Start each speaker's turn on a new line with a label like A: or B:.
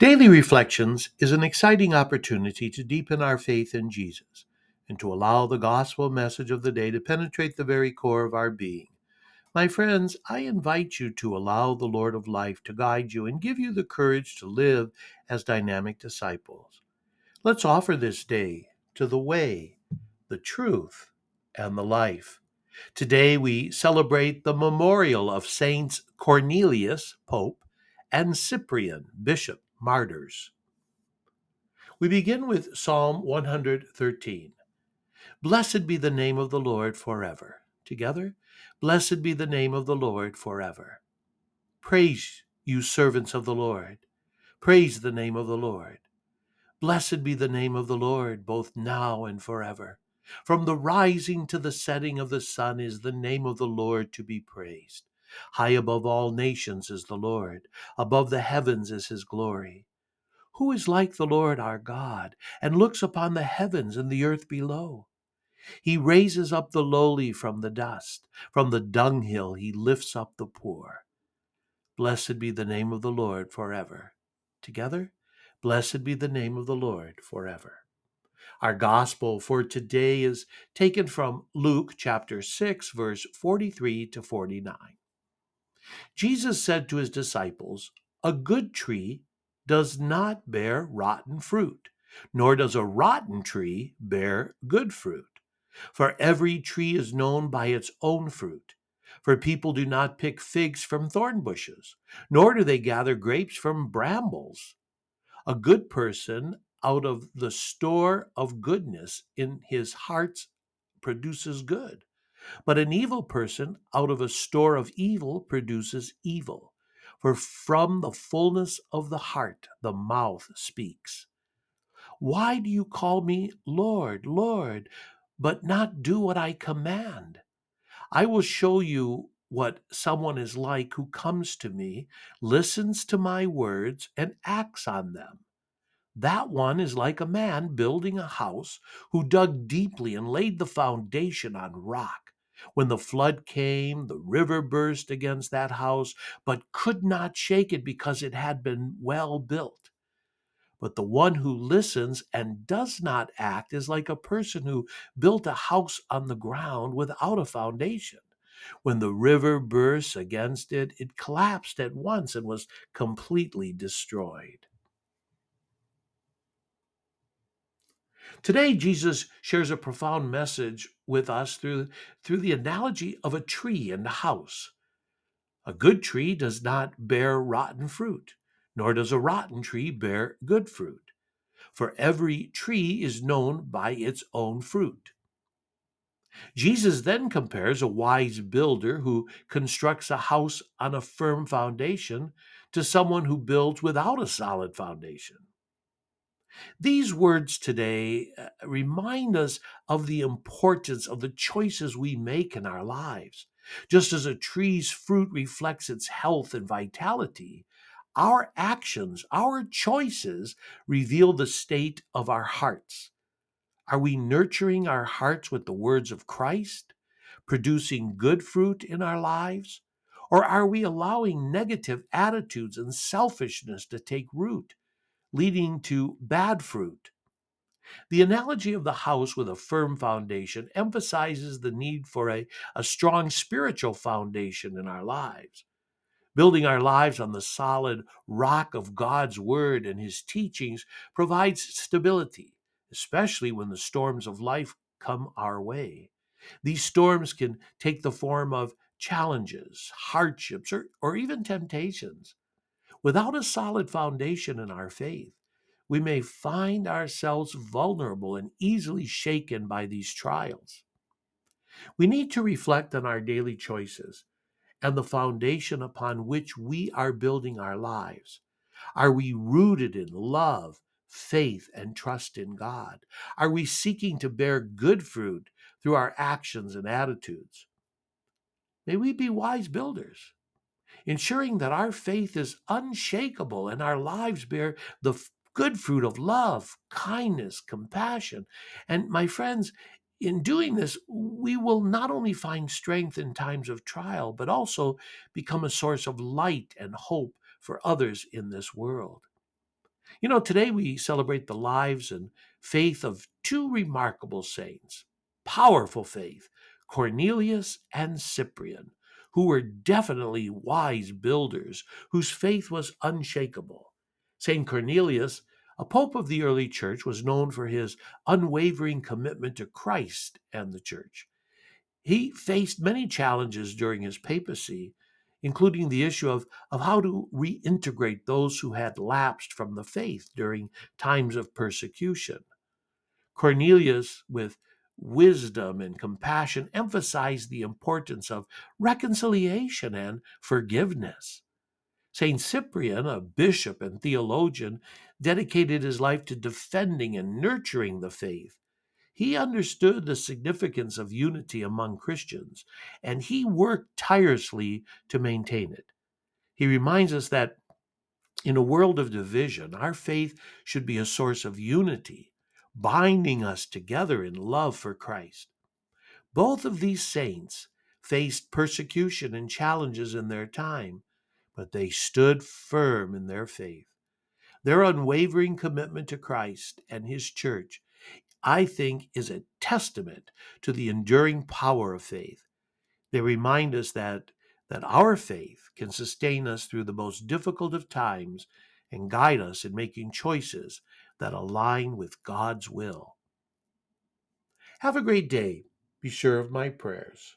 A: Daily Reflections is an exciting opportunity to deepen our faith in Jesus and to allow the gospel message of the day to penetrate the very core of our being. My friends, I invite you to allow the Lord of life to guide you and give you the courage to live as dynamic disciples. Let's offer this day to the way, the truth, and the life. Today we celebrate the memorial of Saints Cornelius, Pope, and Cyprian, Bishop martyrs. We begin with Psalm 113. Blessed be the name of the Lord forever. Together, blessed be the name of the Lord forever. Praise you, servants of the Lord. Praise the name of the Lord. Blessed be the name of the Lord, both now and forever. From the rising to the setting of the sun is the name of the Lord to be praised. High above all nations is the Lord, above the heavens is his glory. Who is like the Lord our God, and looks upon the heavens and the earth below? He raises up the lowly from the dust, from the dunghill he lifts up the poor. Blessed be the name of the Lord forever. Together, blessed be the name of the Lord forever. Our gospel for today is taken from Luke chapter 6, verse 43 to 49. Jesus said to his disciples, A good tree does not bear rotten fruit, nor does a rotten tree bear good fruit. For every tree is known by its own fruit. For people do not pick figs from thorn bushes, nor do they gather grapes from brambles. A good person out of the store of goodness in his heart produces good. But an evil person out of a store of evil produces evil. For from the fullness of the heart the mouth speaks. Why do you call me Lord, Lord, but not do what I command? I will show you what someone is like who comes to me, listens to my words, and acts on them. That one is like a man building a house who dug deeply and laid the foundation on rock. When the flood came, the river burst against that house, but could not shake it because it had been well built. But the one who listens and does not act is like a person who built a house on the ground without a foundation. When the river burst against it, it collapsed at once and was completely destroyed. Today, Jesus shares a profound message with us through, through the analogy of a tree and a house. A good tree does not bear rotten fruit, nor does a rotten tree bear good fruit. For every tree is known by its own fruit. Jesus then compares a wise builder who constructs a house on a firm foundation to someone who builds without a solid foundation. These words today uh, remind us of the importance of the choices we make in our lives. Just as a tree's fruit reflects its health and vitality, our actions, our choices reveal the state of our hearts. Are we nurturing our hearts with the words of Christ, producing good fruit in our lives? Or are we allowing negative attitudes and selfishness to take root? Leading to bad fruit. The analogy of the house with a firm foundation emphasizes the need for a, a strong spiritual foundation in our lives. Building our lives on the solid rock of God's Word and His teachings provides stability, especially when the storms of life come our way. These storms can take the form of challenges, hardships, or, or even temptations. Without a solid foundation in our faith, we may find ourselves vulnerable and easily shaken by these trials. We need to reflect on our daily choices and the foundation upon which we are building our lives. Are we rooted in love, faith, and trust in God? Are we seeking to bear good fruit through our actions and attitudes? May we be wise builders ensuring that our faith is unshakable and our lives bear the good fruit of love, kindness, compassion. And my friends, in doing this, we will not only find strength in times of trial, but also become a source of light and hope for others in this world. You know, today we celebrate the lives and faith of two remarkable saints, powerful faith, Cornelius and Cyprian, who were definitely wise builders, whose faith was unshakable. St. Cornelius, a pope of the early church, was known for his unwavering commitment to Christ and the church. He faced many challenges during his papacy, including the issue of, of how to reintegrate those who had lapsed from the faith during times of persecution. Cornelius, with wisdom and compassion, emphasized the importance of reconciliation and forgiveness. St. Cyprian, a bishop and theologian, dedicated his life to defending and nurturing the faith. He understood the significance of unity among Christians, and he worked tirelessly to maintain it. He reminds us that in a world of division, our faith should be a source of unity, binding us together in love for Christ. Both of these saints faced persecution and challenges in their time, but they stood firm in their faith. Their unwavering commitment to Christ and His church, I think, is a testament to the enduring power of faith. They remind us that, that our faith can sustain us through the most difficult of times and guide us in making choices that align with God's will. Have a great day. Be sure of my prayers.